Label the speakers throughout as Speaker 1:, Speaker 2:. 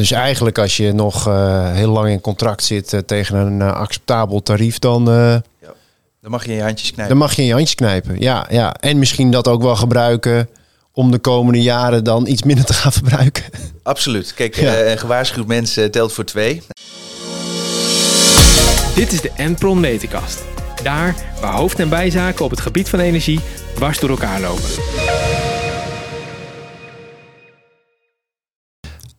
Speaker 1: dus eigenlijk als je nog eh, heel lang in contract zit eh, tegen een eh, acceptabel tarief, dan, eh,
Speaker 2: Dan mag je in je handjes knijpen.
Speaker 1: dan mag je in je handjes knijpen. Ja, ja. En misschien dat ook wel gebruiken om de komende jaren dan iets minder te gaan verbruiken.
Speaker 2: Absoluut. Kijk,
Speaker 1: Ja.
Speaker 2: eh, een gewaarschuwd mens eh, telt voor twee.
Speaker 3: Dit is de Enpron Meterkast. Daar waar hoofd- en bijzaken op het gebied van energie dwars door elkaar lopen.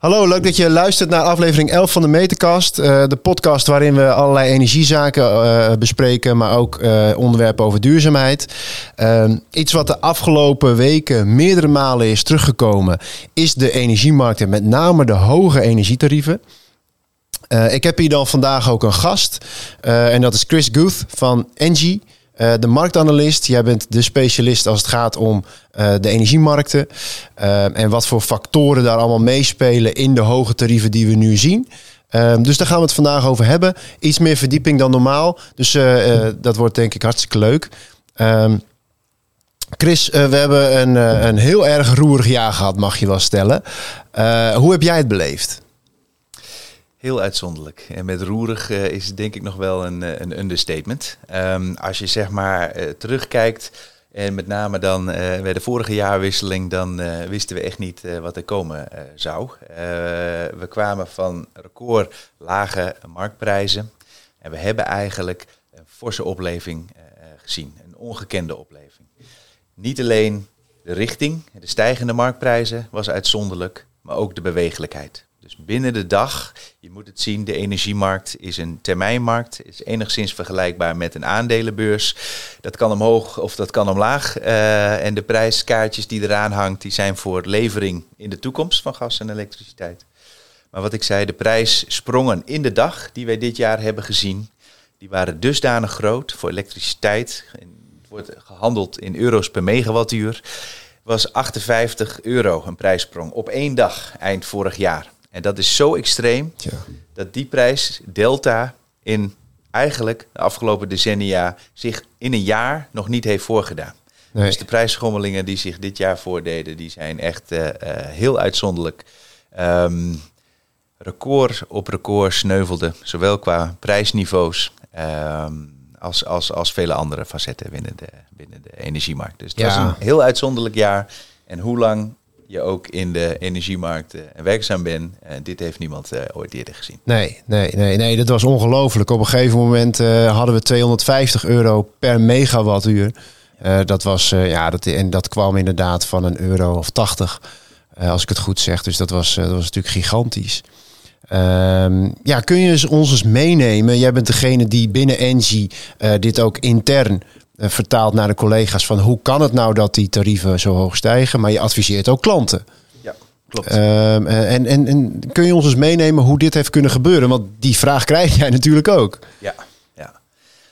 Speaker 1: Hallo, leuk dat je luistert naar aflevering 11 van de Meterkast. Eh, de podcast waarin we allerlei energiezaken eh, bespreken, maar ook eh, onderwerpen over duurzaamheid. Eh, iets wat de afgelopen weken meerdere malen is teruggekomen, is de energiemarkt en met name de hoge energietarieven. Ik heb hier dan vandaag ook een gast. en dat is Chris Guth van Engie. Eh, de marktanalist. Jij bent de specialist als het gaat om eh, de energiemarkten. eh, en wat voor factoren daar allemaal meespelen in de hoge tarieven die we nu zien. Eh, dus daar gaan we het vandaag over hebben. Iets meer verdieping dan normaal. Dus dat wordt denk ik hartstikke leuk. Ehm, Chris, we hebben een, een heel erg roerig jaar gehad, mag je wel stellen. Hoe heb jij het beleefd?
Speaker 2: Heel uitzonderlijk. En met roerig eh, is denk ik nog wel een, eh, een understatement. Ehm, als je zeg maar eh, terugkijkt en met name dan bij de vorige jaarwisseling, dan wisten we echt niet wat er komen zou. We kwamen van record lage marktprijzen en we hebben eigenlijk een forse opleving gezien, een ongekende opleving. Niet alleen de richting, de stijgende marktprijzen was uitzonderlijk, maar ook de bewegelijkheid. Dus binnen de dag, je moet het zien, de energiemarkt is een termijnmarkt, is enigszins vergelijkbaar met een aandelenbeurs. Dat kan omhoog of dat kan omlaag. Eh, en de prijskaartjes die eraan hangt, die zijn voor levering in de toekomst van gas en elektriciteit. Maar wat ik zei, de prijssprongen in de dag die wij dit jaar hebben gezien, die waren dusdanig groot voor elektriciteit. Het wordt gehandeld in euro's per megawattuur. Was 58 euro een prijssprong op één dag eind vorig jaar. En dat is zo extreem dat die prijs delta in eigenlijk de afgelopen decennia zich in een jaar nog niet heeft voorgedaan.
Speaker 1: Nee.
Speaker 2: Dus de prijsschommelingen die zich dit jaar voordeden, die zijn echt eh, eh, heel uitzonderlijk. Ehm, record op record sneuvelde, zowel qua prijsniveaus ehm, als, als, als vele andere facetten binnen de, binnen de energiemarkt. Dus het
Speaker 1: Ja.
Speaker 2: was een heel uitzonderlijk jaar. En hoe lang je ook in de energiemarkt werkzaam bent, eh, dit heeft niemand eh, ooit eerder gezien.
Speaker 1: Nee, nee, nee, nee, dat was ongelooflijk. Op een gegeven moment eh, hadden we 250 euro per megawattuur. Dat was, ja, dat, en dat kwam inderdaad van een euro of 80, eh, als ik het goed zeg. Dus dat was, dat was natuurlijk gigantisch. Ehm, ja, kun je ons eens meenemen? Jij bent degene die binnen Engie dit ook intern eh, vertaalt naar de collega's. Van hoe kan het nou dat die tarieven zo hoog stijgen? Maar je adviseert ook klanten.
Speaker 2: Ja, klopt.
Speaker 1: Ehm, en, en, en kun je ons eens meenemen hoe dit heeft kunnen gebeuren? Want die vraag krijg jij natuurlijk ook.
Speaker 2: Ja, ja.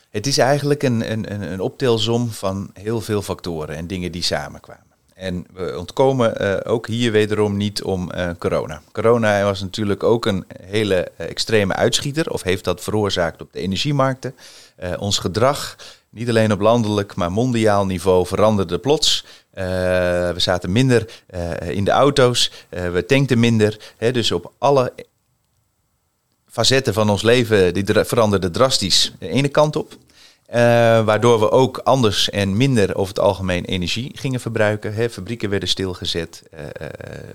Speaker 2: Het is eigenlijk een, een, een, optelsom van heel veel factoren en dingen die samenkwamen. En we ontkomen eh, ook hier wederom niet om eh, corona. Corona was natuurlijk ook een hele eh, extreme uitschieter, of heeft dat veroorzaakt op de energiemarkten. Eh, ons gedrag, niet alleen op landelijk, maar mondiaal niveau, veranderde plots. Eh, we zaten minder eh, in de auto's, eh, we tankten minder. Hè, dus op alle facetten van ons leven die dra- veranderden drastisch de ene kant op. Waardoor we ook anders en minder over het algemeen energie gingen verbruiken. Hè. Fabrieken werden stilgezet,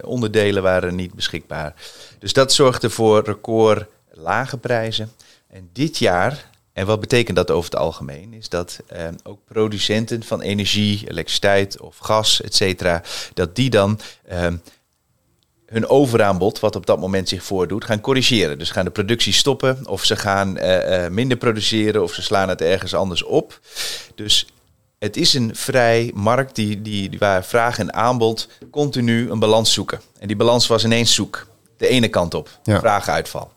Speaker 2: onderdelen waren niet beschikbaar. Dus dat zorgde voor record lage prijzen. En dit jaar, en wat betekent dat over het algemeen, is dat eh, ook producenten van energie, elektriciteit of gas, et cetera, dat die dan eh, hun overaanbod, wat op dat moment zich voordoet, gaan corrigeren. Dus gaan de productie stoppen, of ze gaan eh, eh, minder produceren, of ze slaan het ergens anders op. Dus het is een vrij markt die, die, die waar vraag en aanbod continu een balans zoeken. En die balans was ineens zoek. De ene kant op,
Speaker 1: Ja.
Speaker 2: vraaguitval.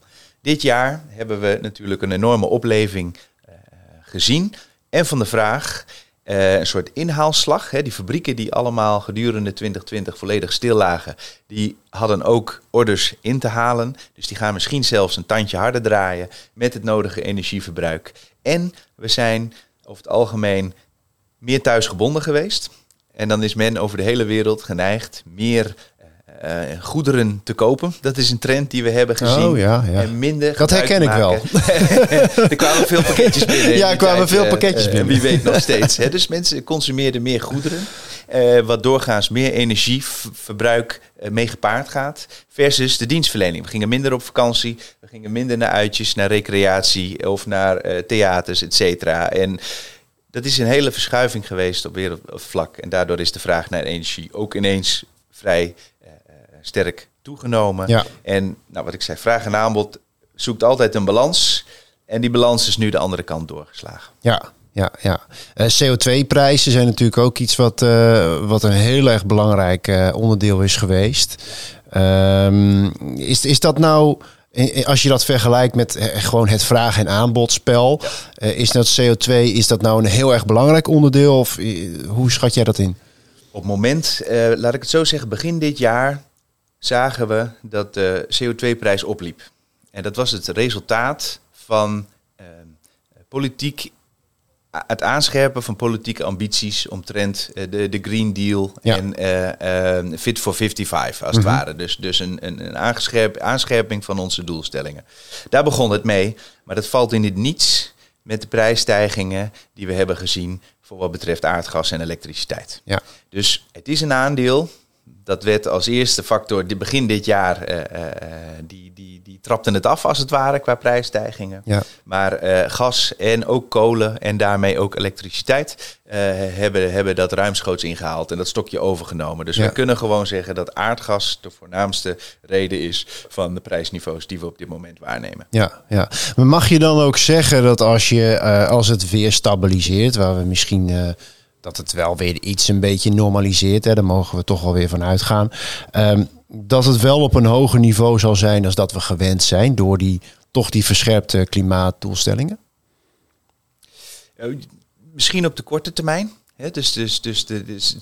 Speaker 2: Dit jaar hebben we natuurlijk een enorme opleving eh, gezien. En van de vraag, eh, een soort inhaalslag. Hè. Die fabrieken die allemaal gedurende 2020 volledig stil lagen, die hadden ook orders in te halen. Dus die gaan misschien zelfs een tandje harder draaien met het nodige energieverbruik. En we zijn over het algemeen meer thuisgebonden geweest. En dan is men over de hele wereld geneigd meer eh, goederen te kopen. Dat is een trend die we hebben gezien.
Speaker 1: Oh ja, ja.
Speaker 2: En minder
Speaker 1: Dat herken ik wel.
Speaker 2: er kwamen veel pakketjes binnen. in
Speaker 1: Ja, er kwamen
Speaker 2: tijd,
Speaker 1: veel
Speaker 2: eh,
Speaker 1: pakketjes
Speaker 2: eh,
Speaker 1: binnen.
Speaker 2: Wie weet nog steeds. Hè? Dus mensen consumeerden meer goederen. wat doorgaans meer energieverbruik eh, mee gepaard gaat. Versus de dienstverlening. We gingen minder op vakantie. We gingen minder naar uitjes, naar recreatie of naar theaters, et cetera. En dat is een hele verschuiving geweest op wereldvlak. En daardoor is de vraag naar energie ook ineens vrij sterk toegenomen.
Speaker 1: Ja.
Speaker 2: En nou, wat ik zei, vraag en aanbod zoekt altijd een balans. En die balans is nu de andere kant doorgeslagen.
Speaker 1: Ja, ja, ja. Eh, CO2-prijzen zijn natuurlijk ook iets wat, eh, wat een heel erg belangrijk eh, onderdeel is geweest. Ehm, is, is dat nou, als je dat vergelijkt met gewoon het vraag- en aanbodspel, is dat CO2, is dat nou een heel erg belangrijk onderdeel? Of hoe schat jij dat in?
Speaker 2: Op het moment, laat ik het zo zeggen, begin dit jaar zagen we dat de CO2-prijs opliep. En dat was het resultaat van eh, politiek, het aanscherpen van politieke ambities omtrent eh, de, de Green Deal
Speaker 1: Ja.
Speaker 2: en eh, eh, Fit for 55 als het ware. Dus, dus een, een, een aanscherping van onze doelstellingen. Daar begon het mee, maar dat valt in het niets met de prijsstijgingen die we hebben gezien voor wat betreft aardgas en elektriciteit.
Speaker 1: Ja,
Speaker 2: Dus het is een aandeel. Dat werd als eerste factor, begin dit jaar, eh, die, die, die trapte het af als het ware qua prijsstijgingen.
Speaker 1: ja,
Speaker 2: Maar eh, gas en ook kolen en daarmee ook elektriciteit hebben, hebben dat ruimschoots ingehaald en dat stokje overgenomen. Dus
Speaker 1: Ja.
Speaker 2: we kunnen gewoon zeggen dat aardgas de voornaamste reden is van de prijsniveaus die we op dit moment waarnemen.
Speaker 1: ja, ja. Maar mag je dan ook zeggen dat als, je, als het weer stabiliseert, waar we misschien dat het wel weer iets een beetje normaliseert, hè, daar mogen we toch wel weer van uitgaan, ehm, dat het wel op een hoger niveau zal zijn dan dat we gewend zijn door die toch die verscherpte klimaatdoelstellingen?
Speaker 2: Misschien op de korte termijn. Hè? Dus, dus, dus de, dus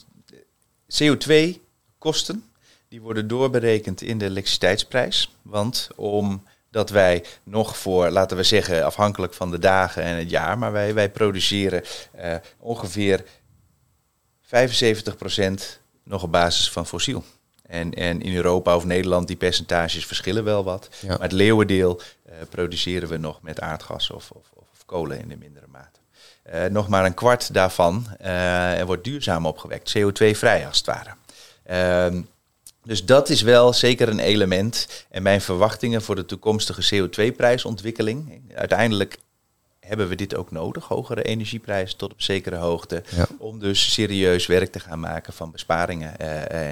Speaker 2: CO2-kosten die worden doorberekend in de elektriciteitsprijs. Want omdat wij nog voor, laten we zeggen, afhankelijk van de dagen en het jaar, maar wij, wij produceren eh, ongeveer 75% nog op basis van fossiel. En, en in Europa of Nederland, die percentages verschillen wel wat.
Speaker 1: Ja.
Speaker 2: Maar het leeuwendeel eh, produceren we nog met aardgas of, of, of kolen in de mindere mate. Eh, nog maar een kwart daarvan eh, er wordt duurzaam opgewekt, CO2-vrij als het ware. Ehm, dus dat is wel zeker een element. En mijn verwachtingen voor de toekomstige CO2-prijsontwikkeling. Uiteindelijk hebben we dit ook nodig, hogere energieprijzen tot op zekere hoogte.
Speaker 1: Ja.
Speaker 2: Om dus serieus werk te gaan maken van besparingen eh, eh,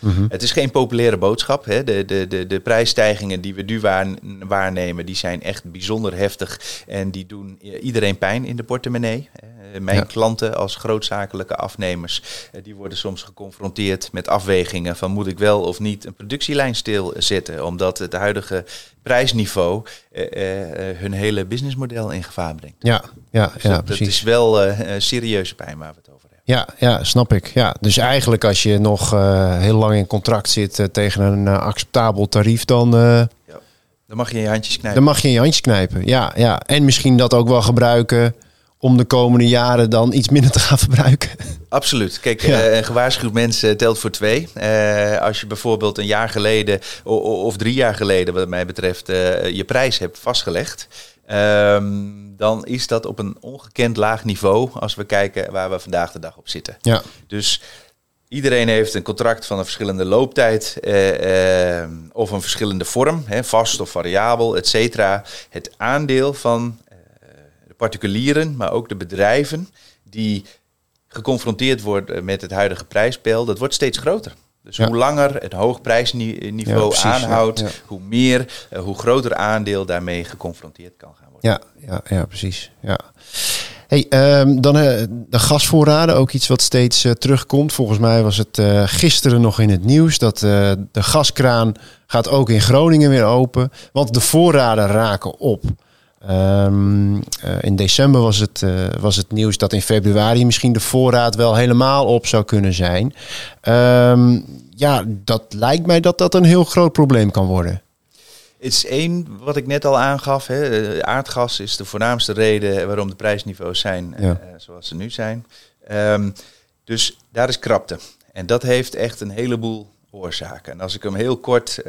Speaker 2: dergelijke. Het is geen populaire boodschap. Hè. De, de, de, de prijsstijgingen die we nu waar- waarnemen, die zijn echt bijzonder heftig. En die doen iedereen pijn in de portemonnee. Eh, Mijn
Speaker 1: Ja.
Speaker 2: klanten als grootzakelijke afnemers, eh, die worden soms geconfronteerd met afwegingen van moet ik wel of niet een productielijn stilzetten. Omdat het huidige prijsniveau eh, hun hele businessmodel in gevaar brengt.
Speaker 1: Ja, ja,
Speaker 2: Dus
Speaker 1: ja
Speaker 2: dat, dat
Speaker 1: precies.
Speaker 2: is wel eh, serieuze pijn waar we het over hebben.
Speaker 1: Ja, ja, snap ik. Ja, dus eigenlijk als je nog eh, heel lang in contract zit eh, tegen een eh, acceptabel tarief, dan, eh,
Speaker 2: Dan mag je in je handjes knijpen.
Speaker 1: dan mag je in je handjes knijpen. Ja, ja, en misschien dat ook wel gebruiken om de komende jaren dan iets minder te gaan verbruiken.
Speaker 2: Absoluut. Kijk,
Speaker 1: Ja.
Speaker 2: een gewaarschuwd mens eh, telt voor twee. Als je bijvoorbeeld een jaar geleden of drie jaar geleden, wat mij betreft, je prijs hebt vastgelegd. Ehm, dan is dat op een ongekend laag niveau als we kijken waar we vandaag de dag op zitten.
Speaker 1: Ja,
Speaker 2: Dus iedereen heeft een contract van een verschillende looptijd eh, eh, of een verschillende vorm, hè, vast of variabel, et cetera. Het aandeel van eh, de particulieren, maar ook de bedrijven die geconfronteerd worden met het huidige prijspeil, dat wordt steeds groter. Dus
Speaker 1: Ja.
Speaker 2: hoe langer het hoog prijsniveau
Speaker 1: Ja,
Speaker 2: aanhoudt,
Speaker 1: Ja.
Speaker 2: hoe meer, eh, hoe groter aandeel daarmee geconfronteerd kan gaan worden.
Speaker 1: ja, ja, ja precies. Ja. Hey, ehm, dan eh, de gasvoorraden, ook iets wat steeds eh, terugkomt. Volgens mij was het gisteren nog in het nieuws dat de gaskraan gaat ook in Groningen weer open. Want de voorraden raken op. Ehm, eh, in december was het, eh, was het nieuws dat in februari misschien de voorraad wel helemaal op zou kunnen zijn. Ehm, ja, dat lijkt mij dat dat een heel groot probleem kan worden.
Speaker 2: Het is één wat ik net al aangaf. Hè. Eh, Aardgas is de voornaamste reden waarom de prijsniveaus zijn
Speaker 1: Ja.
Speaker 2: zoals ze nu zijn. Ehm, dus daar is krapte. En dat heeft echt een heleboel oorzaken. En als ik hem heel kort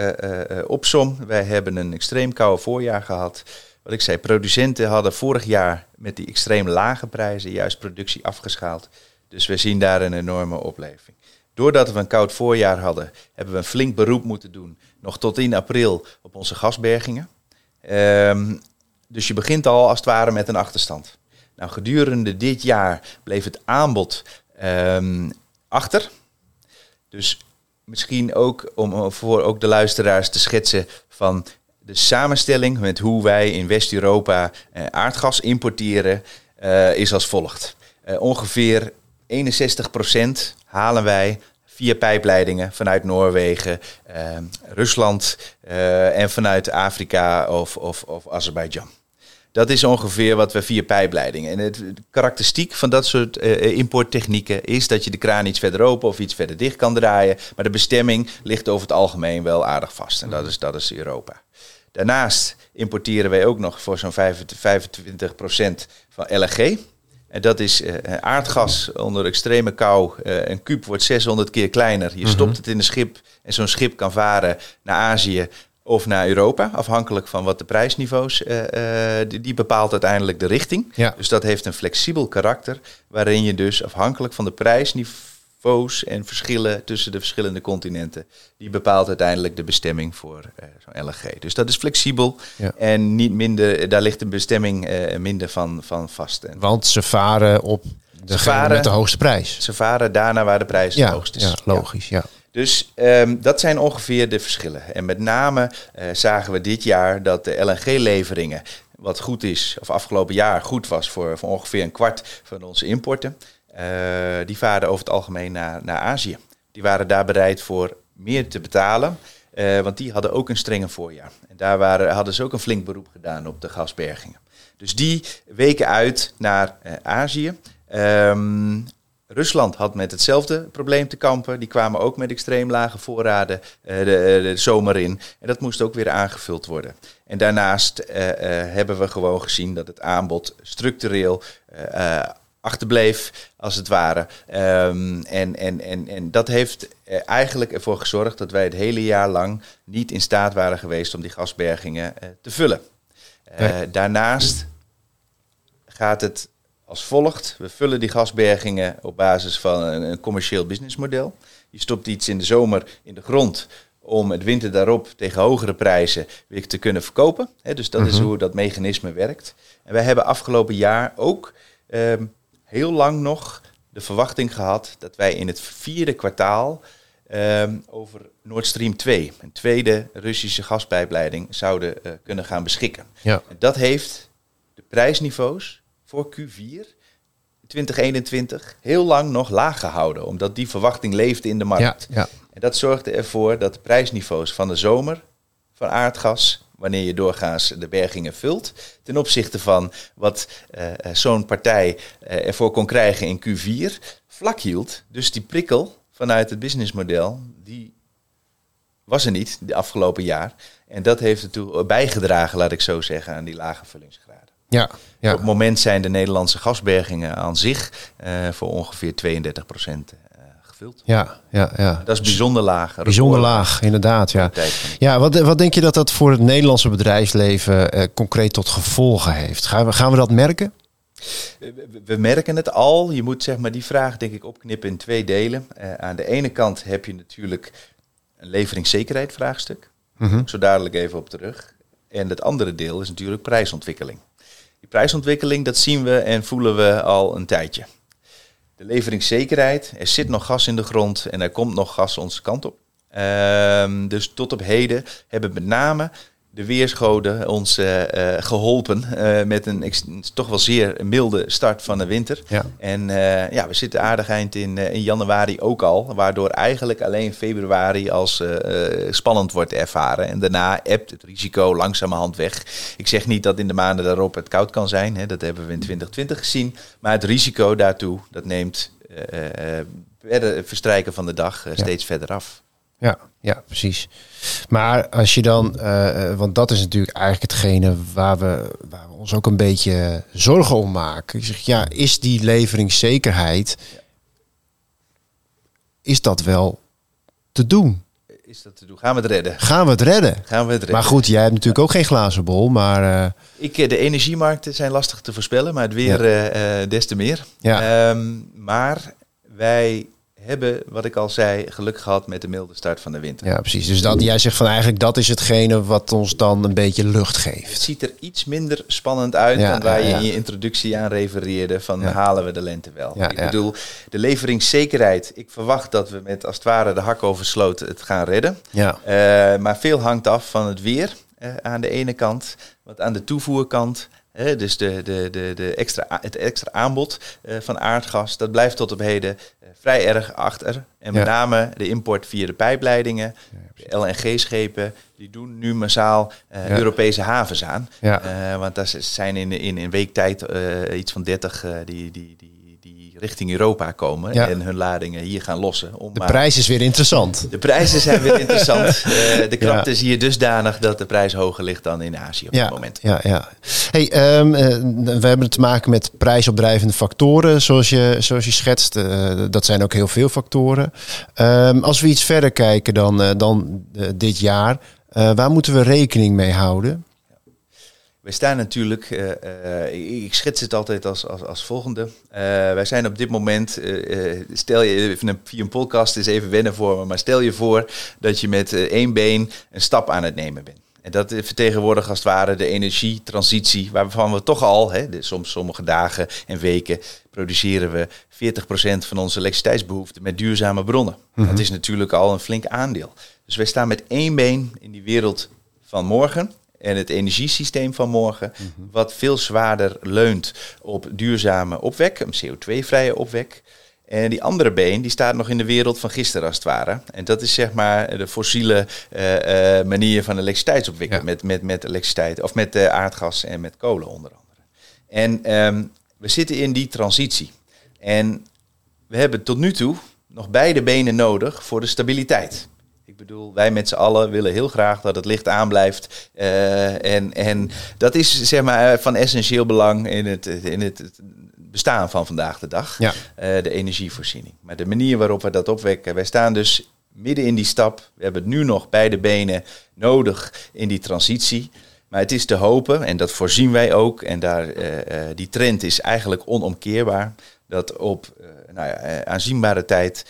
Speaker 2: opsom, wij hebben een extreem koude voorjaar gehad. Wat ik zei, producenten hadden vorig jaar met die extreem lage prijzen juist productie afgeschaald. Dus we zien daar een enorme opleving. Doordat we een koud voorjaar hadden, hebben we een flink beroep moeten doen, nog tot in april, op onze gasbergingen. Um, dus je begint al als het ware met een achterstand. Nou, gedurende dit jaar bleef het aanbod um, achter. Dus misschien ook om voor ook de luisteraars te schetsen van de samenstelling met hoe wij in West-Europa uh, aardgas importeren, uh, is als volgt. Uh, ongeveer 61% halen wij via pijpleidingen vanuit Noorwegen, Rusland en vanuit Afrika of, of, of Azerbeidzjan. Dat is ongeveer wat we via pijpleidingen. En het karakteristiek van dat soort importtechnieken is dat je de kraan iets verder open of iets verder dicht kan draaien. Maar de bestemming ligt over het algemeen wel aardig vast. En dat is, dat is Europa. Daarnaast importeren wij ook nog voor zo'n 25% van LNG. En dat is uh, aardgas onder extreme kou. Uh, een kuub wordt 600 keer kleiner. Je stopt mhm. het in een schip en zo'n schip kan varen naar Azië of naar Europa, afhankelijk van wat de prijsniveaus, uh, die, die, bepaalt uiteindelijk de richting. Ja. Dus dat heeft een flexibel karakter, waarin je dus afhankelijk van de prijsniveaus en verschillen tussen de verschillende continenten, die bepaalt uiteindelijk de bestemming voor uh, zo'n LNG. Dus dat is flexibel ja. en niet minder, daar ligt de bestemming minder van, van vast.
Speaker 1: Want ze varen op de varen, met de hoogste prijs.
Speaker 2: Ze varen daarna waar de prijs
Speaker 1: ja,
Speaker 2: het hoogst is.
Speaker 1: Ja, logisch, ja.
Speaker 2: Dus um, dat zijn ongeveer de verschillen. En met name uh, zagen we dit jaar dat de LNG-leveringen, wat goed is, of afgelopen jaar goed was voor, voor ongeveer een kwart van onze importen, die varen over het algemeen naar, naar Azië. Die waren daar bereid voor meer te betalen. Uh, want die hadden ook een strenge voorjaar. En daar waren, hadden ze ook een flink beroep gedaan op de gasbergingen. Dus die weken uit naar Azië. Um, Rusland had met hetzelfde probleem te kampen. Die kwamen ook met extreem lage voorraden de, de, zomer in. En dat moest ook weer aangevuld worden. En daarnaast hebben we gewoon gezien dat het aanbod structureel achterbleef, als het ware. Um, en, en, en, en dat heeft eigenlijk ervoor gezorgd dat wij het hele jaar lang niet in staat waren geweest om die gasbergingen te vullen. Daarnaast gaat het als volgt. We vullen die gasbergingen op basis van een, een, commercieel businessmodel. Je stopt iets in de zomer in de grond om het winter daarop tegen hogere prijzen weer te kunnen verkopen. dus dat is mhm. hoe dat mechanisme werkt. En wij hebben afgelopen jaar ook ehm, heel lang nog de verwachting gehad dat wij in het vierde kwartaal ehm, over Nord Stream 2, een tweede Russische gaspijpleiding, zouden uh, kunnen gaan beschikken. Ja. En dat heeft de prijsniveaus voor Q4 2021 heel lang nog laag gehouden, omdat die verwachting leefde in de markt. Ja, ja. En dat zorgde ervoor dat de prijsniveaus van de zomer van aardgas, wanneer je doorgaans de bergingen vult, ten opzichte van wat uh, zo'n partij uh, ervoor kon krijgen in Q4, vlak hield. Dus die prikkel vanuit het businessmodel, die was er niet de afgelopen jaar. En dat heeft ertoe bijgedragen, laat ik zo zeggen, aan die lage vullingsgraden. Ja, ja. Op het moment zijn de Nederlandse gasbergingen aan zich uh, voor ongeveer 32 procent uh, gevuld.
Speaker 1: Ja, ja, ja.
Speaker 2: Dat is bijzonder laag.
Speaker 1: Bijzonder laag, inderdaad. Ja, ja wat, wat denk je dat dat voor het Nederlandse bedrijfsleven uh, concreet tot gevolgen heeft? Gaan we, gaan we dat merken?
Speaker 2: We, merken het al. Je moet zeg maar die vraag denk ik opknippen in twee delen. aan de ene kant heb je natuurlijk een leveringszekerheid vraagstuk. Mm -hmm. Zo dadelijk even op terug. En het andere deel is natuurlijk prijsontwikkeling. Die prijsontwikkeling, dat zien we en voelen we al een tijdje. De leveringszekerheid, er zit nog gas in de grond en er komt nog gas onze kant op. Um, dus tot op heden hebben met name de weersgoden ons uh, geholpen uh, met een toch wel zeer milde start van de winter. Ja. En ja, we zitten aardig eind in, in januari ook al, waardoor eigenlijk alleen februari als spannend wordt ervaren. En daarna ebt het risico langzamerhand weg. Ik zeg niet dat in de maanden daarop het koud kan zijn, hè, dat hebben we in 2020 gezien. Maar het risico daartoe, dat neemt het verstrijken van de dag steeds verder af.
Speaker 1: Ja, ja, precies. Maar als je dan, uh, want dat is natuurlijk eigenlijk hetgene waar we, waar we ons ook een beetje zorgen om maken. Ik zeg, ja, is die leveringszekerheid, is dat wel te doen?
Speaker 2: is dat te doen? Gaan we het redden?
Speaker 1: Gaan we het redden?
Speaker 2: Gaan we het redden?
Speaker 1: Maar goed, jij hebt natuurlijk ook geen glazen bol, maar uh...
Speaker 2: Ik, eh, de energiemarkten zijn lastig te voorspellen, maar het weer ja. uh, des te meer.
Speaker 1: Ja.
Speaker 2: Um, maar wij hebben, wat ik al zei, geluk gehad met de milde start van de winter.
Speaker 1: Ja, precies. Dus dat, jij zegt van eigenlijk dat is hetgene wat ons dan een beetje lucht geeft.
Speaker 2: Het ziet er iets minder spannend uit ja, dan waar ja, je in je introductie aan refereerde van halen we de lente wel. ik bedoel, de leveringszekerheid. Ik verwacht dat we met als het ware de hak over sloot het gaan redden.
Speaker 1: Ja.
Speaker 2: Uh, maar veel hangt af van het weer uh, aan de ene kant. Want aan de toevoerkant Dus de, de, de, de extra, het extra aanbod uh, van aardgas, dat blijft tot op heden uh, vrij erg achter. En met ja. name de import via de pijpleidingen, ja, LNG-schepen, die doen nu massaal ja. Europese havens aan. want daar zijn in, in, in weektijd iets van 30 die, die, die richting Europa komen ja. en hun ladingen hier gaan lossen.
Speaker 1: Om de prijs is weer interessant.
Speaker 2: De prijzen zijn weer interessant. Uh, de krapte ja. is hier dusdanig dat de prijs hoger ligt dan in Azië op
Speaker 1: ja.
Speaker 2: dit moment.
Speaker 1: Ja, ja. Hey, um, uh, we hebben te maken met prijsopdrijvende factoren, zoals je, zoals je schetst. Uh, dat zijn ook heel veel factoren. Um, als we iets verder kijken dan, dan dit jaar, waar moeten we rekening mee houden?
Speaker 2: Wij staan natuurlijk, uh, uh, ik schets het altijd als, als, als volgende. Uh, wij zijn op dit moment, stel je even via een podcast is even wennen voor me, maar stel je voor dat je met één been een stap aan het nemen bent. En dat vertegenwoordigt als het ware de energietransitie, waarvan we toch al, hè, de, soms sommige dagen en weken, produceren we 40% van onze elektriciteitsbehoeften met duurzame bronnen. Mm -hmm. Dat is natuurlijk al een flink aandeel. Dus wij staan met één been in die wereld van morgen en het energiesysteem van morgen, mm -hmm. wat veel zwaarder leunt op duurzame opwek, een CO2-vrije opwek. En die andere been, die staat nog in de wereld van gisteren als het ware. En dat is zeg maar de fossiele uh, uh, manier van elektriciteitsopwekking. Ja. Met, met, met elektriciteit, of met uh, aardgas en met kolen onder andere. En um, we zitten in die transitie. En we hebben tot nu toe nog beide benen nodig voor de stabiliteit. Ik bedoel, wij met z'n allen willen heel graag dat het licht aanblijft. Uh, en, en dat is zeg maar van essentieel belang in het, in het bestaan van vandaag de dag.
Speaker 1: Ja.
Speaker 2: Uh, de energievoorziening. Maar de manier waarop we dat opwekken. Wij staan dus midden in die stap. We hebben het nu nog beide benen nodig in die transitie. Maar het is te hopen, en dat voorzien wij ook, en daar, uh, die trend is eigenlijk onomkeerbaar, dat op nou ja, aanzienbare tijd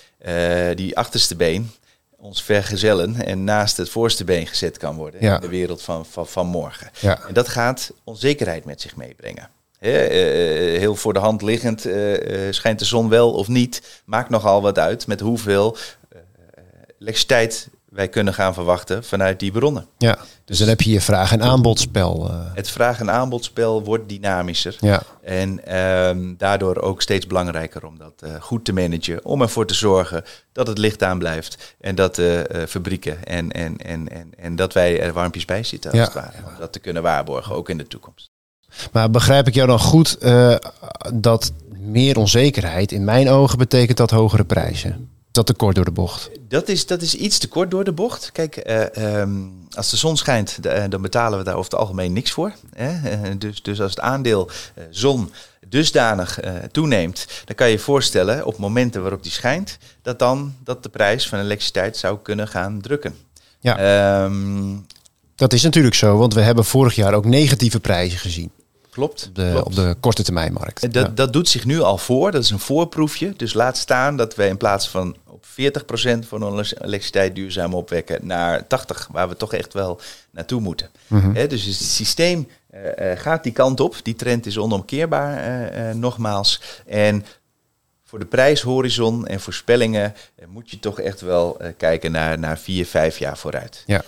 Speaker 2: die achterste been, ons vergezellen en naast het voorste been gezet kan worden
Speaker 1: ja.
Speaker 2: in de wereld van, van, van morgen.
Speaker 1: Ja.
Speaker 2: En dat gaat onzekerheid met zich meebrengen. He, uh, heel voor de hand liggend, uh, schijnt de zon wel of niet, maakt nogal wat uit met hoeveel elektriciteit wij kunnen gaan verwachten vanuit die bronnen.
Speaker 1: Ja, dus dan heb je je vraag- en aanbodspel. Uh.
Speaker 2: Het vraag- en aanbodspel wordt dynamischer.
Speaker 1: Ja.
Speaker 2: En um, daardoor ook steeds belangrijker om dat uh, goed te managen. Om ervoor te zorgen dat het licht aan blijft. En dat de uh, fabrieken en, en, en, en, en dat wij er warmpjes bij zitten als
Speaker 1: Ja.
Speaker 2: het ware. Om dat te kunnen waarborgen, ook in de toekomst.
Speaker 1: Maar begrijp ik jou dan goed dat meer onzekerheid in mijn ogen betekent dat hogere prijzen? Dat te kort door de bocht.
Speaker 2: Dat is, dat is iets te kort door de bocht. Kijk, uh, um, als de zon schijnt, uh, dan betalen we daar over het algemeen niks voor. Hè? Uh, dus, dus als het aandeel zon dusdanig toeneemt, dan kan je je voorstellen op momenten waarop die schijnt, dat dan dat de prijs van elektriciteit zou kunnen gaan drukken.
Speaker 1: Ja.
Speaker 2: Um,
Speaker 1: dat is natuurlijk zo, want we hebben vorig jaar ook negatieve prijzen gezien.
Speaker 2: Klopt.
Speaker 1: Op de,
Speaker 2: klopt.
Speaker 1: Op de korte termijnmarkt.
Speaker 2: Dat,
Speaker 1: ja.
Speaker 2: dat doet zich nu al voor. Dat is een voorproefje. Dus laat staan dat we in plaats van op 40% van onze elektriciteit duurzaam opwekken naar 80%, waar we toch echt wel naartoe moeten.
Speaker 1: Mhm.
Speaker 2: Mm -hmm. dus het systeem uh, uh, gaat die kant op. Die trend is onomkeerbaar, uh, nogmaals. En voor de prijshorizon en voorspellingen moet je toch echt wel kijken naar, naar vier, vijf jaar vooruit.
Speaker 1: Ja.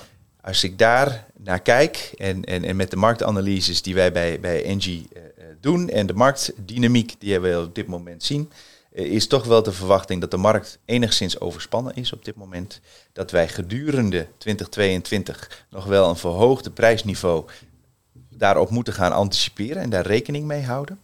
Speaker 2: Als ik daar naar kijk en, en, en met de marktanalyses die wij bij, bij Engie uh, doen en de marktdynamiek die we op dit moment zien, uh, is toch wel de verwachting dat de markt enigszins overspannen is op dit moment. Dat wij gedurende 2022 nog wel een verhoogde prijsniveau daarop moeten gaan anticiperen en daar rekening mee houden.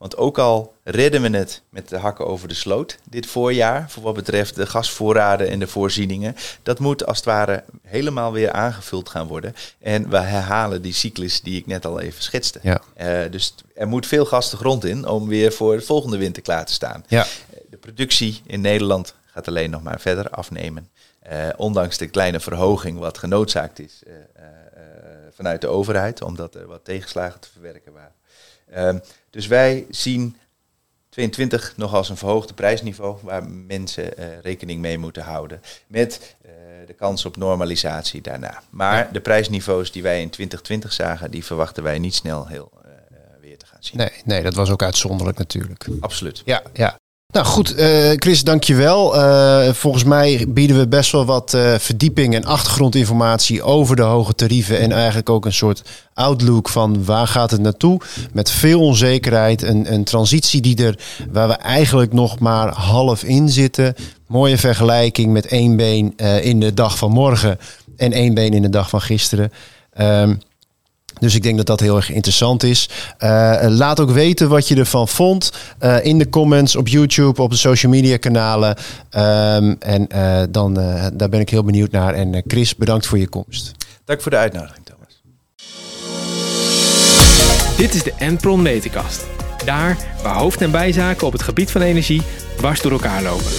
Speaker 2: Want ook al redden we het met de hakken over de sloot dit voorjaar, voor wat betreft de gasvoorraden en de voorzieningen, dat moet als het ware helemaal weer aangevuld gaan worden. En we herhalen die cyclus die ik net al even schetste.
Speaker 1: Ja.
Speaker 2: Uh, dus er moet veel gas de grond in om weer voor de volgende winter klaar te staan.
Speaker 1: Ja.
Speaker 2: De productie in Nederland gaat alleen nog maar verder afnemen. ondanks de kleine verhoging wat genoodzaakt is vanuit de overheid, omdat er wat tegenslagen te verwerken waren. Ehm, dus wij zien 22 nog als een verhoogde prijsniveau waar mensen uh, rekening mee moeten houden. Met uh, de kans op normalisatie daarna. Maar de prijsniveaus die wij in 2020 zagen, die verwachten wij niet snel heel uh, weer te gaan zien.
Speaker 1: Nee, nee, dat was ook uitzonderlijk natuurlijk.
Speaker 2: Absoluut.
Speaker 1: Ja, ja. Nou goed, uh, Chris, dankjewel. Uh, volgens mij bieden we best wel wat uh, verdieping en achtergrondinformatie over de hoge tarieven. En eigenlijk ook een soort outlook van waar gaat het naartoe. Met veel onzekerheid. Een, een transitie die er, waar we eigenlijk nog maar half in zitten. Mooie vergelijking met één been in de dag van morgen en één been in de dag van gisteren. Um, dus ik denk dat dat heel erg interessant is. Uh, laat ook weten wat je ervan vond uh, in de comments op YouTube, op de social media kanalen. Um, en uh, dan, daar ben ik heel benieuwd naar. En Chris, bedankt voor je komst.
Speaker 2: Dank voor de uitnodiging, Thomas.
Speaker 3: Dit is de Enpron Meterkast. Daar waar hoofd- en bijzaken op het gebied van energie dwars door elkaar lopen.